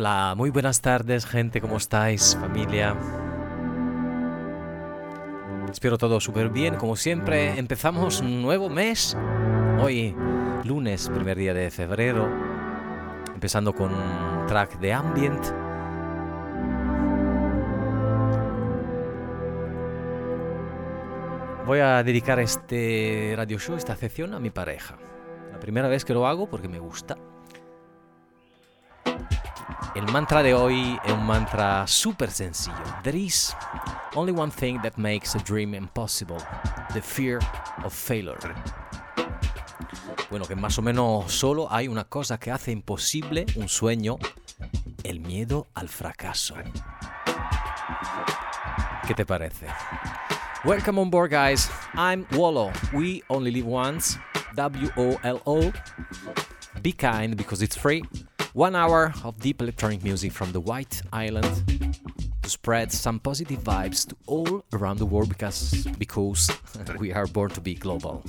Hola, muy buenas tardes gente, ¿cómo estáis familia? Espero todo súper bien, como siempre empezamos un nuevo mes. Hoy lunes, primer día de febrero, empezando con un track de ambient. Voy a dedicar este radio show, esta sección a mi pareja. La primera vez que lo hago porque me gusta. El mantra de hoy es un mantra súper sencillo. There is only one thing that makes a dream impossible. The fear of failure. Bueno, que más o menos solo hay una cosa que hace imposible un sueño. El miedo al fracaso. ¿Qué te parece? Welcome on board, guys. I'm Wolo. We only live once. W-O-L-O. Be kind because it's free. One hour of deep electronic music from the White Island to spread some positive vibes to all around the world because because we are born to be global.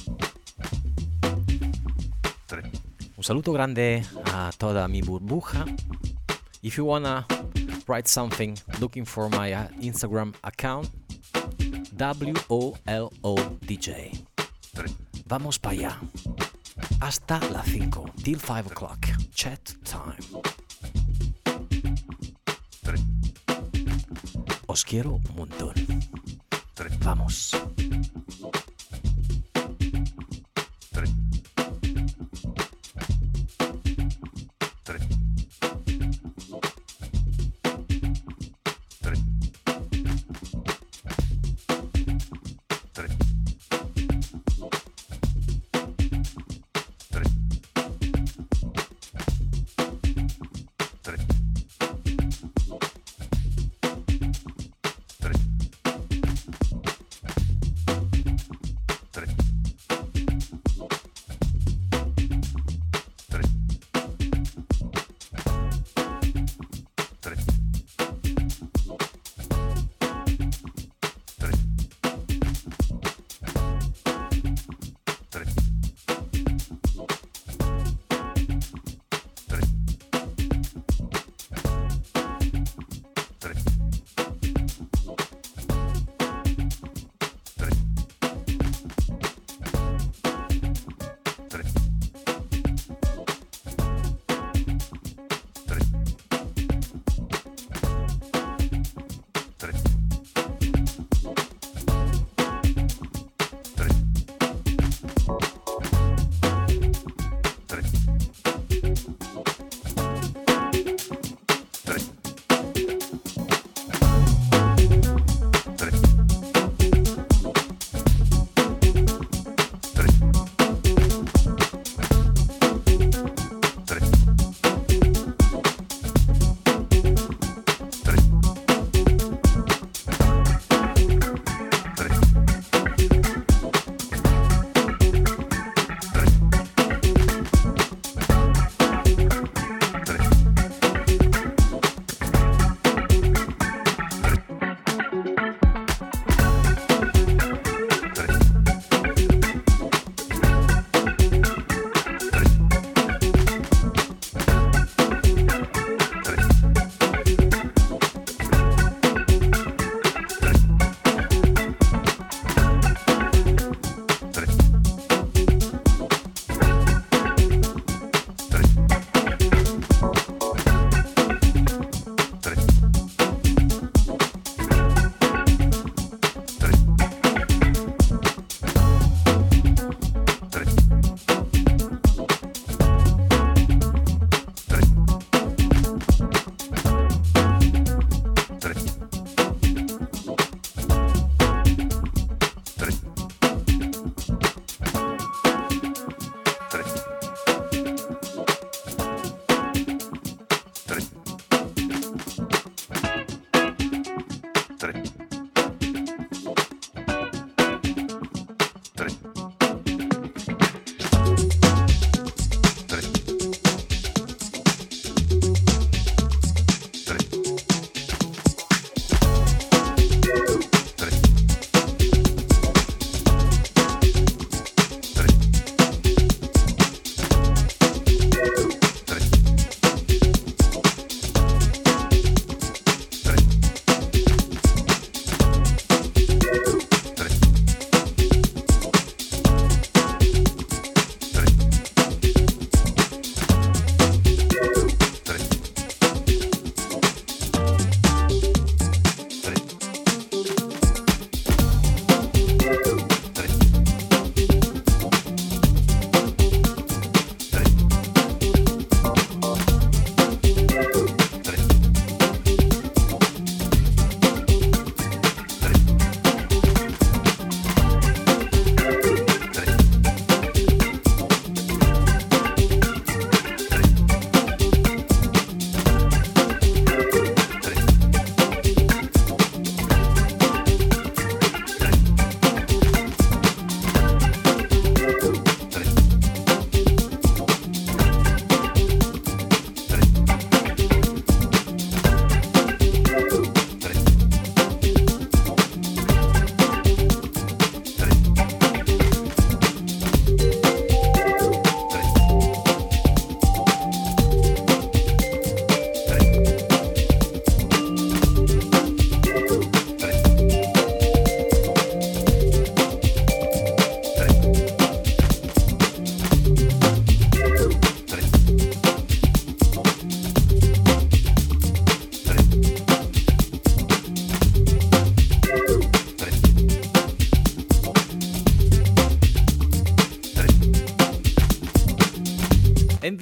Un saluto grande a toda mi burbuja. If you wanna write something, looking for my uh, Instagram account, W-O-L-O-DJ. Vamos para allá. Hasta las 5, till 5 o'clock. Chat time. Os quiero un montón. Vamos.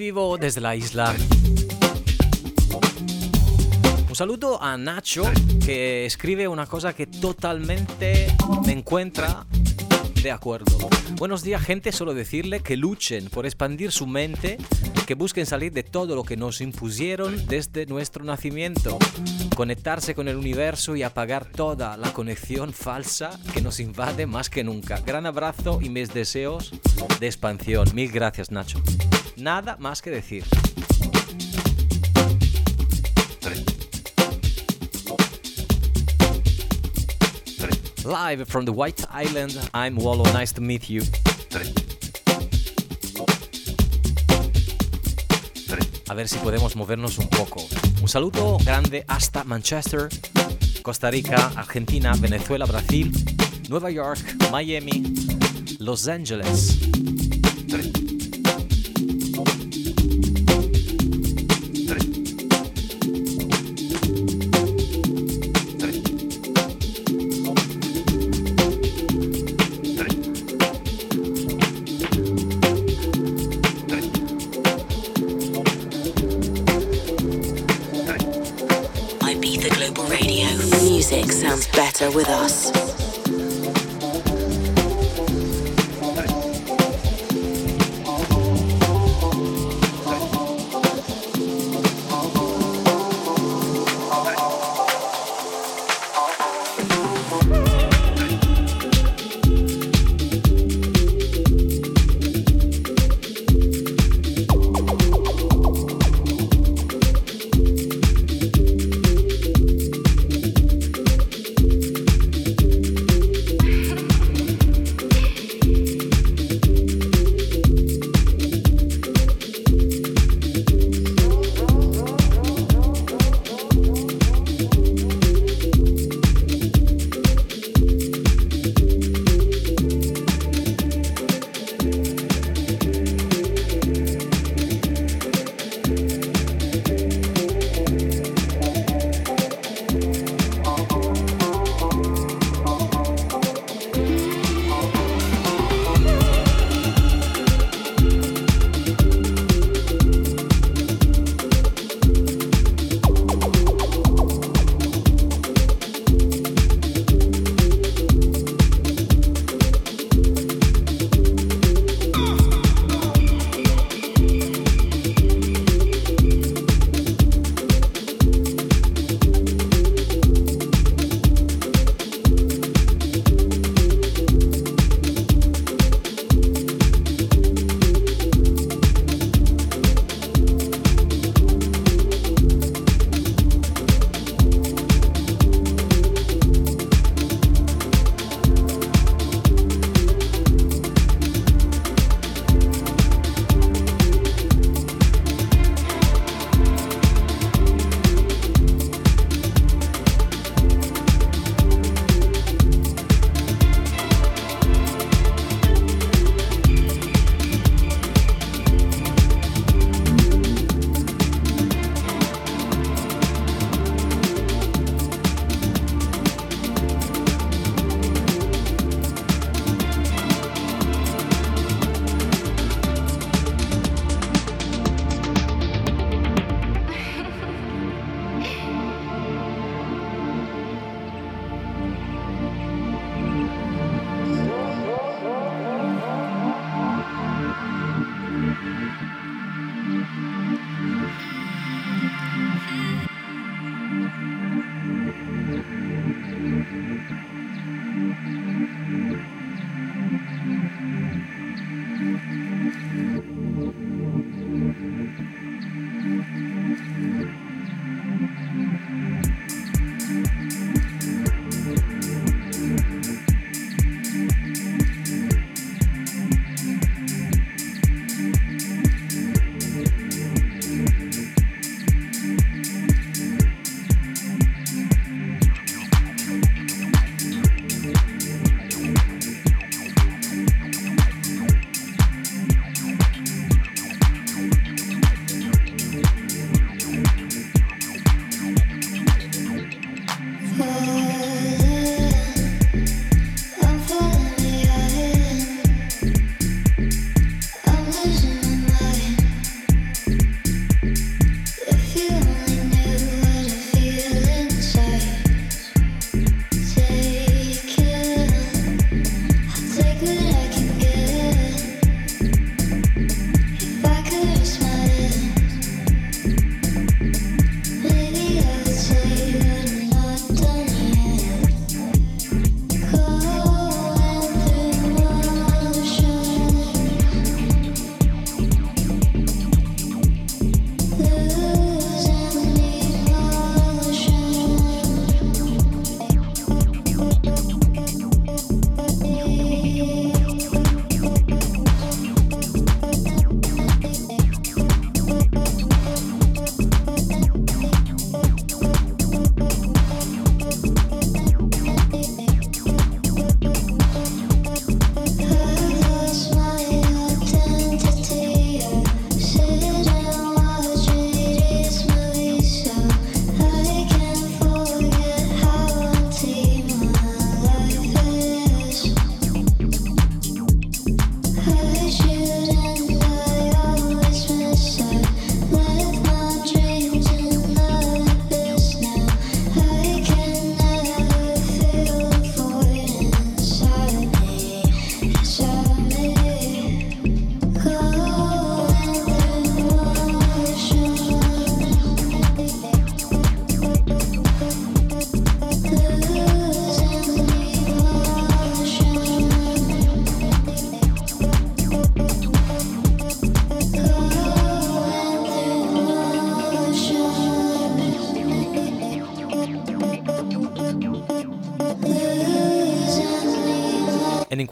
Vivo desde la isla. Un saludo a Nacho que escribe una cosa que totalmente me encuentra de acuerdo. Buenos días gente, solo decirle que luchen por expandir su mente, que busquen salir de todo lo que nos impusieron desde nuestro nacimiento, conectarse con el universo y apagar toda la conexión falsa que nos invade más que nunca. Gran abrazo y mis deseos de expansión. Mil gracias Nacho. Nada más que decir. Live from the White Island, I'm Wallo. Nice to meet you. A ver si podemos movernos un poco. Un saludo grande hasta Manchester, Costa Rica, Argentina, Venezuela, Brasil, Nueva York, Miami, Los Angeles. With us.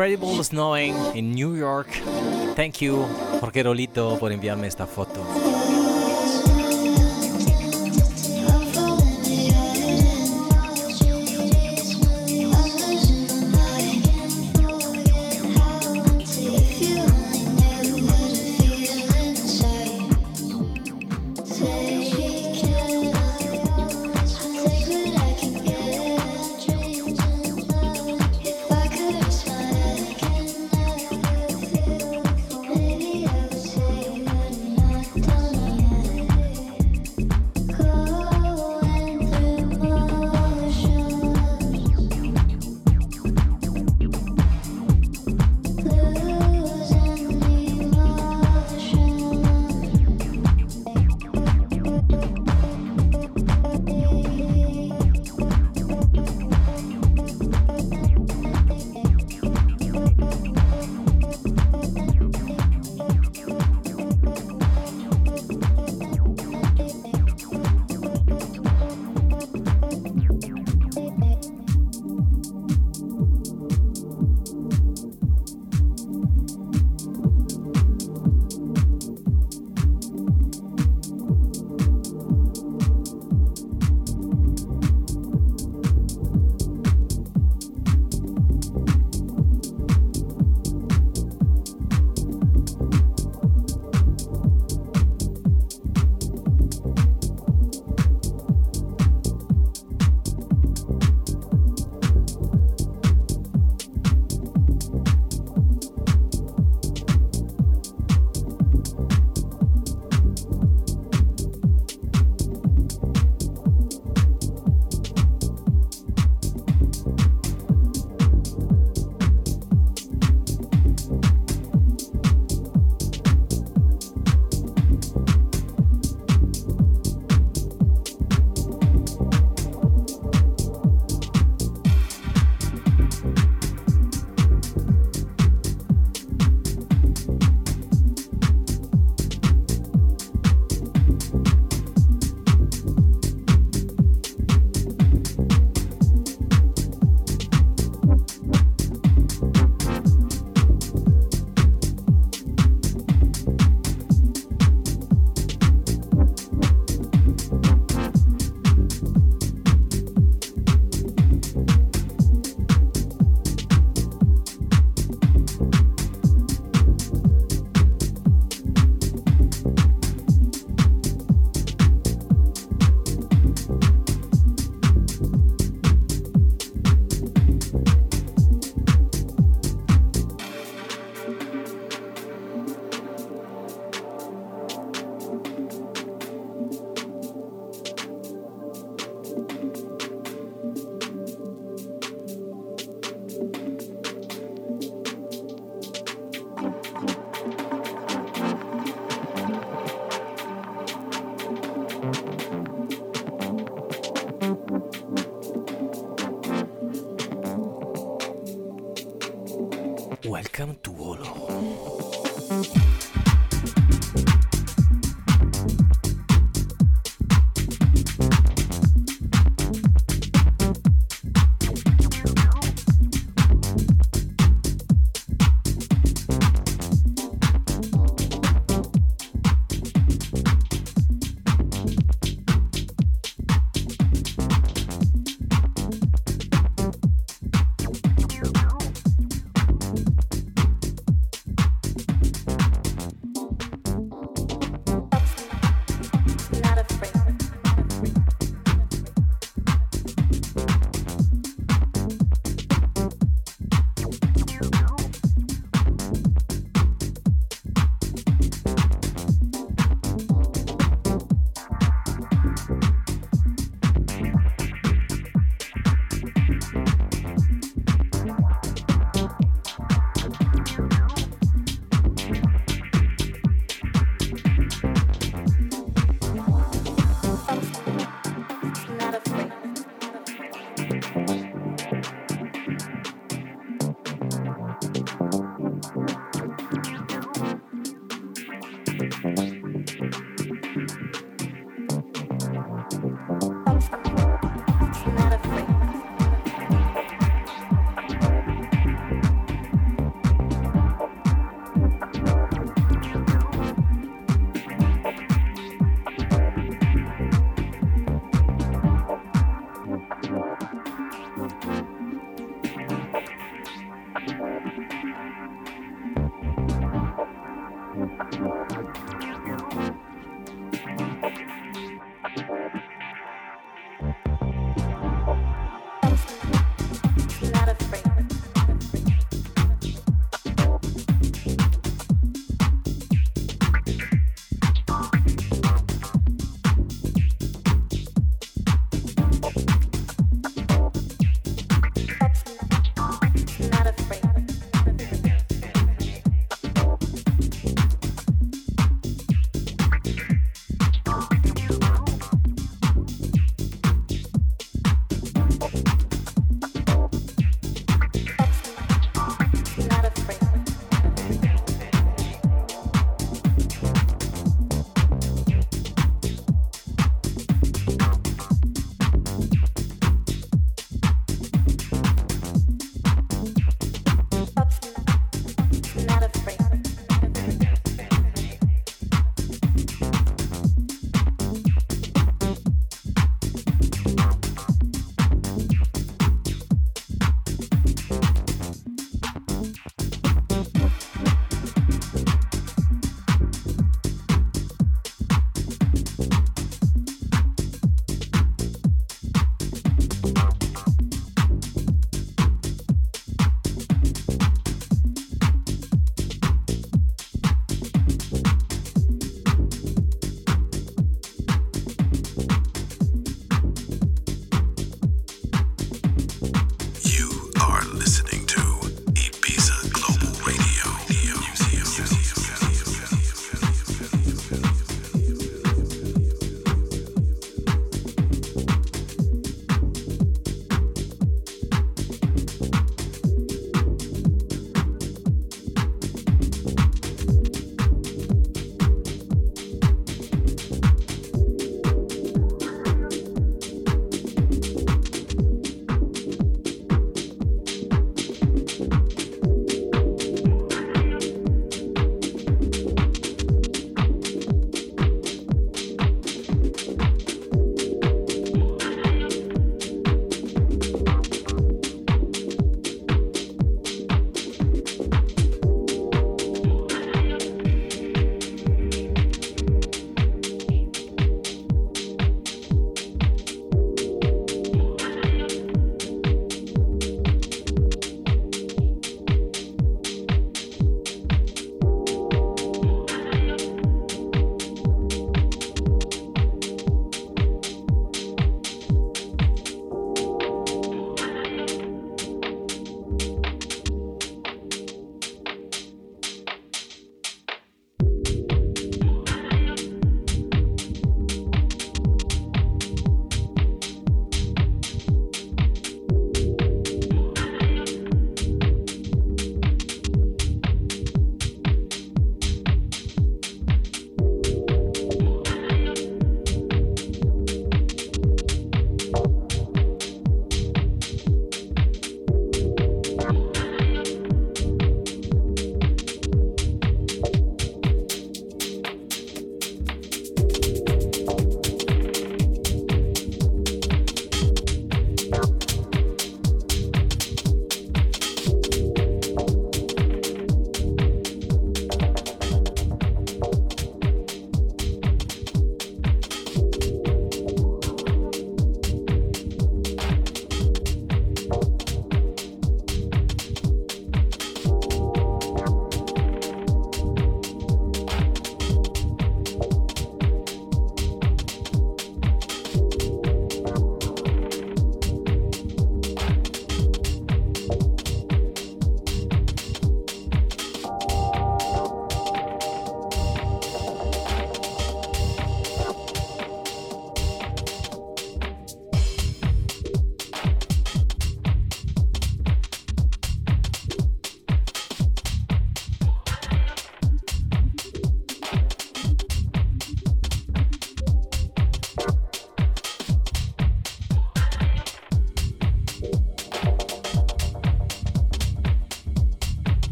Incredible snowing in New York. Thank you, Jorge Rolito, por enviarme esta foto.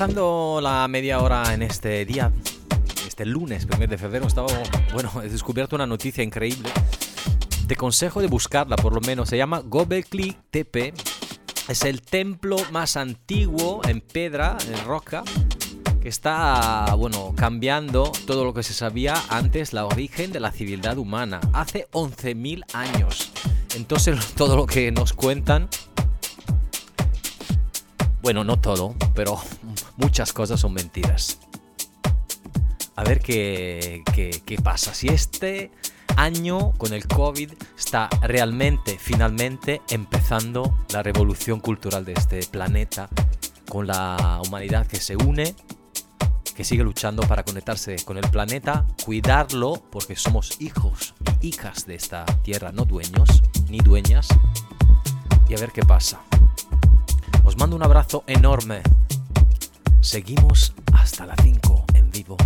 Alcanzando la media hora en este día, este lunes, 1 de febrero, he descubierto una noticia increíble. Te consejo de buscarla, por lo menos. Se llama Gobekli Tepe. Es el templo más antiguo en piedra, en roca, que está, bueno, cambiando todo lo que se sabía antes, la origen de la civilidad humana, hace 11.000 años. Entonces, todo lo que nos cuentan bueno, no todo, pero muchas cosas son mentiras. A ver qué, qué, pasa. Si este año con el COVID está realmente, finalmente, empezando la revolución cultural de este planeta, con la humanidad que se une, que sigue luchando para conectarse con el planeta, cuidarlo, porque somos hijos y hijas de esta tierra, no dueños ni dueñas, y a ver qué pasa. Os mando un abrazo enorme. Seguimos hasta las 5 en vivo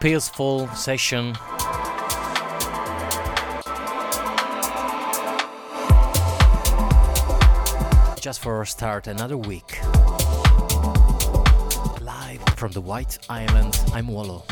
peaceful session. Just for a start, another week. Live from the White Island, I'm Wallow.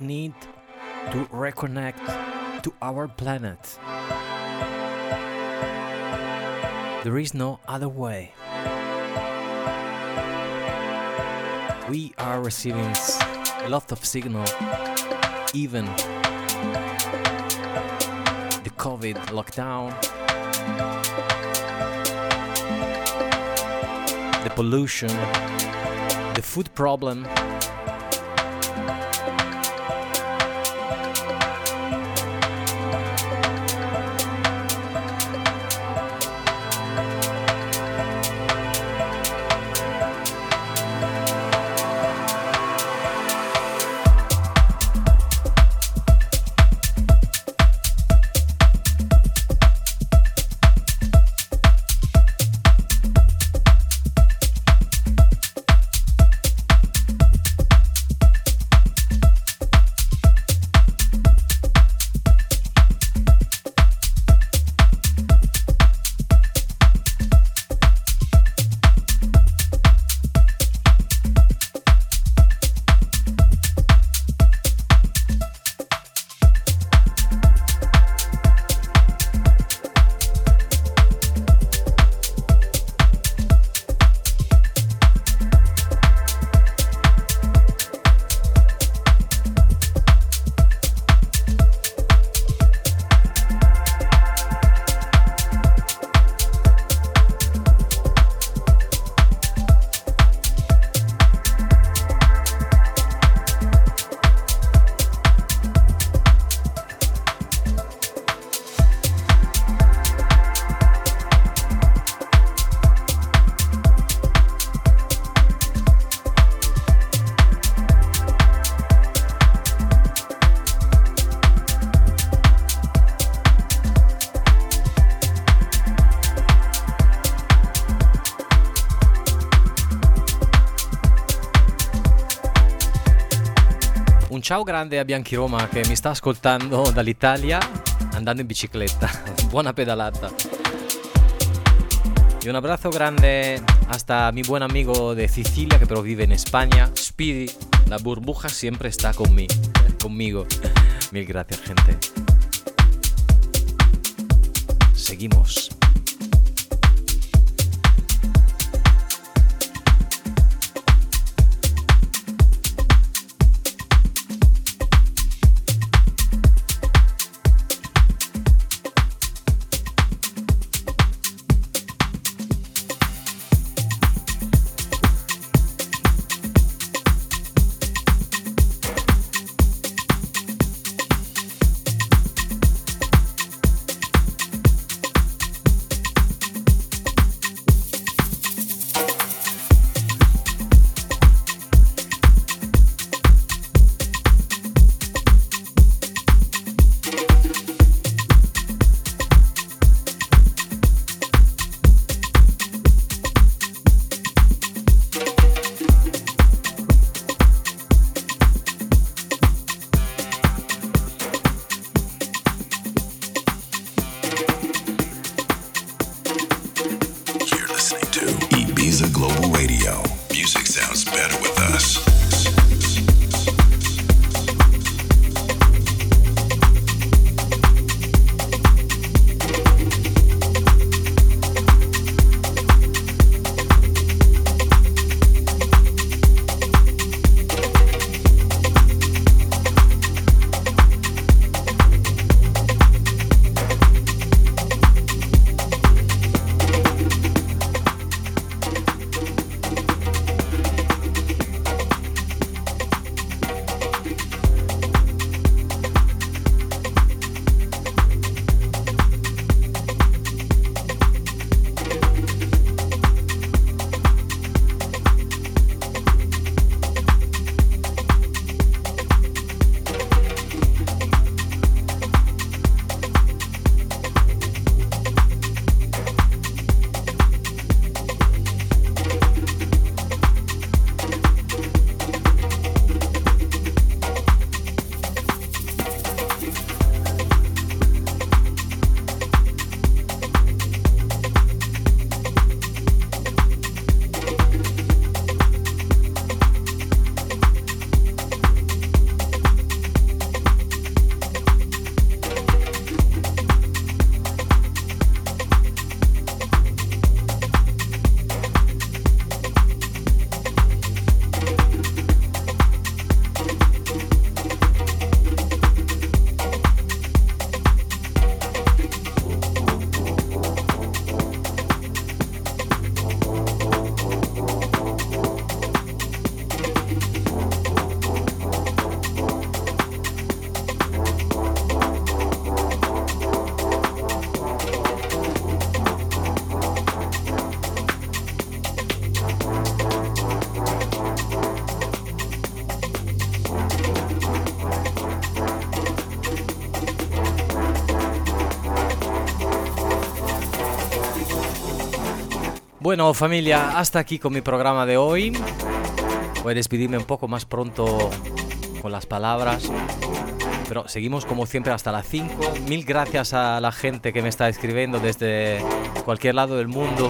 Need to reconnect to our planet. There is no other way. We are receiving a lot of signal, even the COVID lockdown, the pollution, the food problem. Ciao grande a Bianchi Roma che mi sta ascoltando dall'Italia andando in bicicletta. Buona pedalata. Y un abrazo grande hasta mi buen amigo de Sicilia que pero vive en España, Speedy. La burbuja siempre está conmigo. conmigo. Mil gracias, gente. Seguimos. Bueno, familia, hasta aquí con mi programa de hoy. Voy a despedirme un poco más pronto con las palabras. Pero seguimos como siempre hasta las 5. Mil gracias a la gente que me está escribiendo desde cualquier lado del mundo.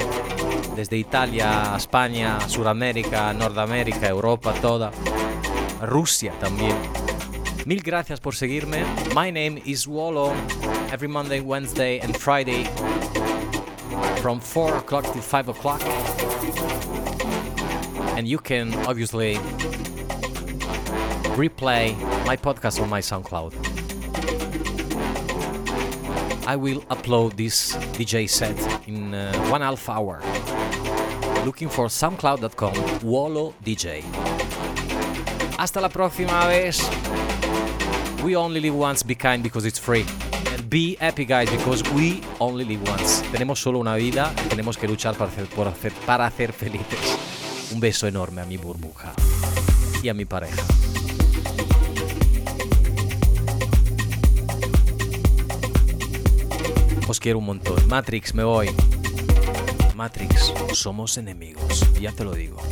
Desde Italia, España, Sudamérica, Norteamérica, Europa, toda. Rusia también. Mil gracias por seguirme. My name is Wallo. Every Monday, Wednesday and Friday from 4 o'clock to 5 o'clock. And you can obviously replay my podcast on my SoundCloud. I will upload this DJ set in uh, one half hour. Looking for soundcloud.com Wallo DJ. Hasta la próxima vez. We only live once, be kind because it's free. Be happy, guys, because we only live once. Tenemos solo una vida, tenemos que luchar para hacer, por hacer, para hacer felices. Un beso enorme a mi burbuja y a mi pareja. Os quiero un montón. Matrix, me voy. Matrix, somos enemigos, ya te lo digo.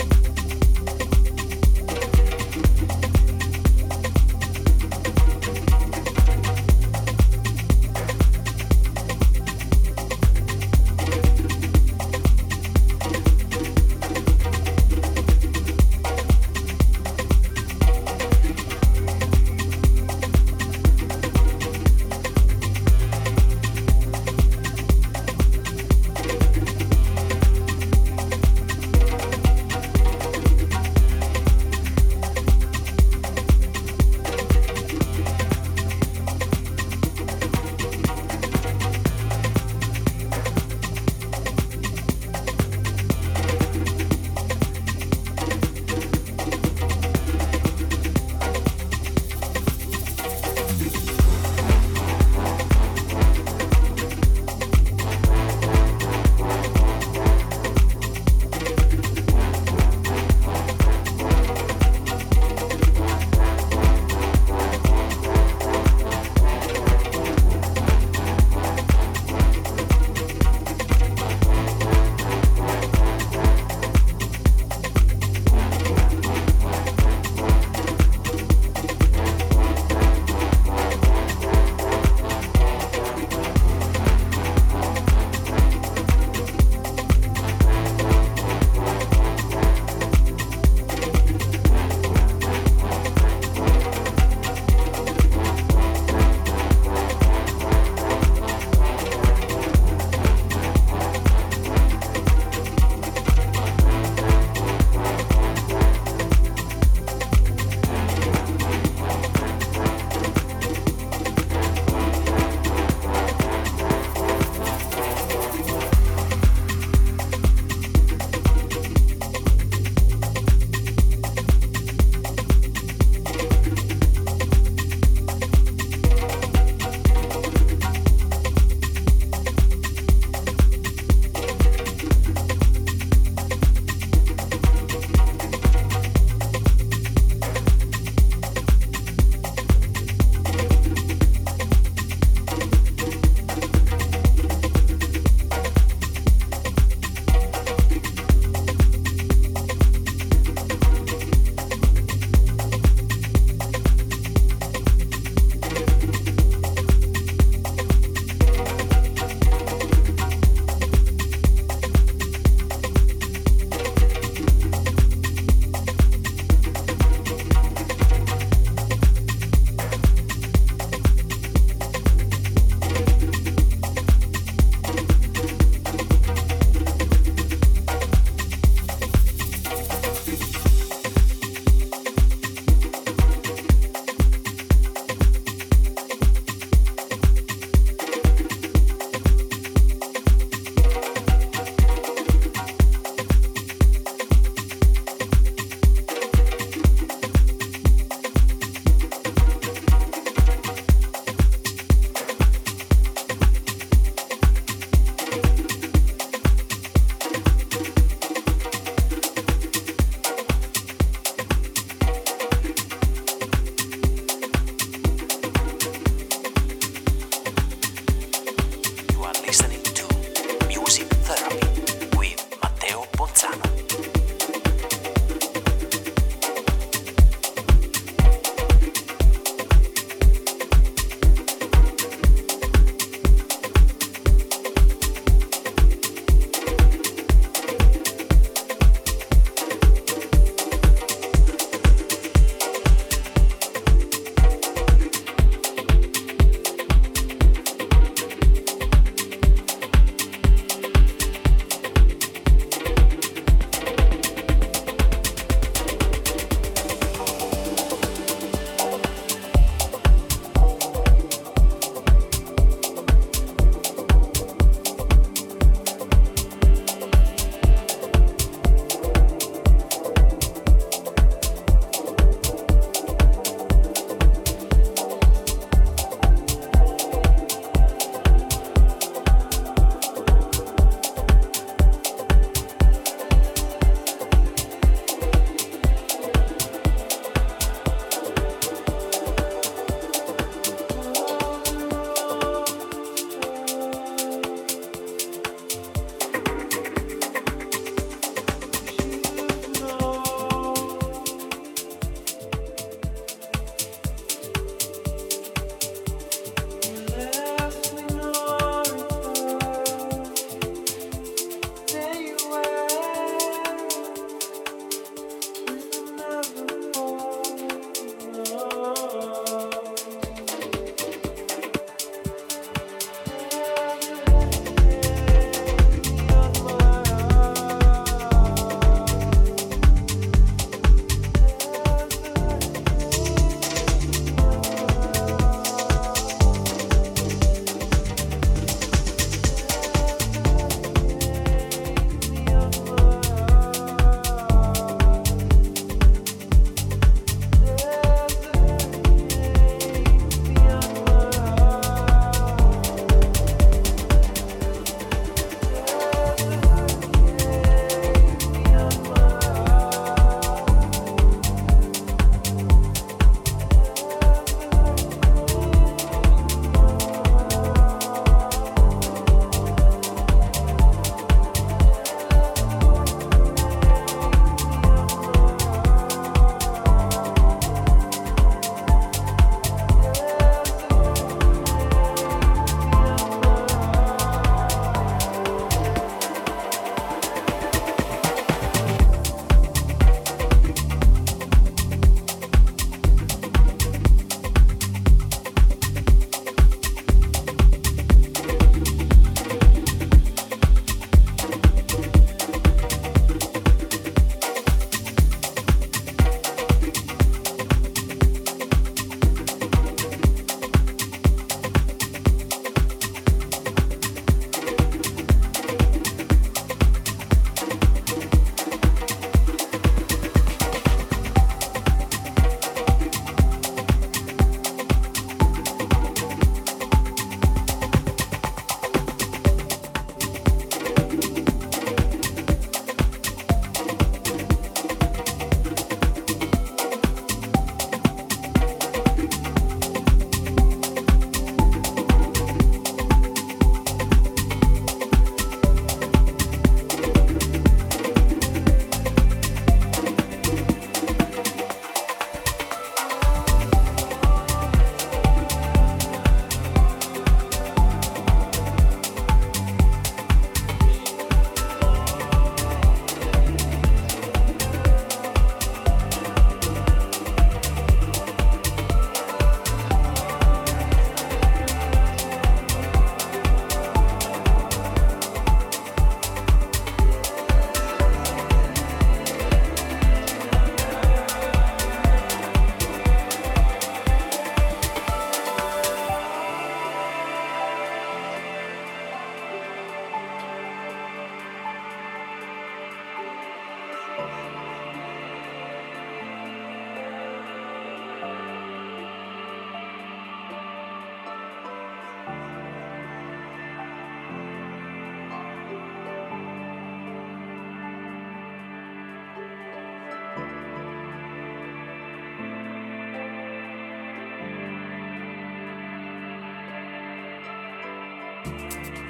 Música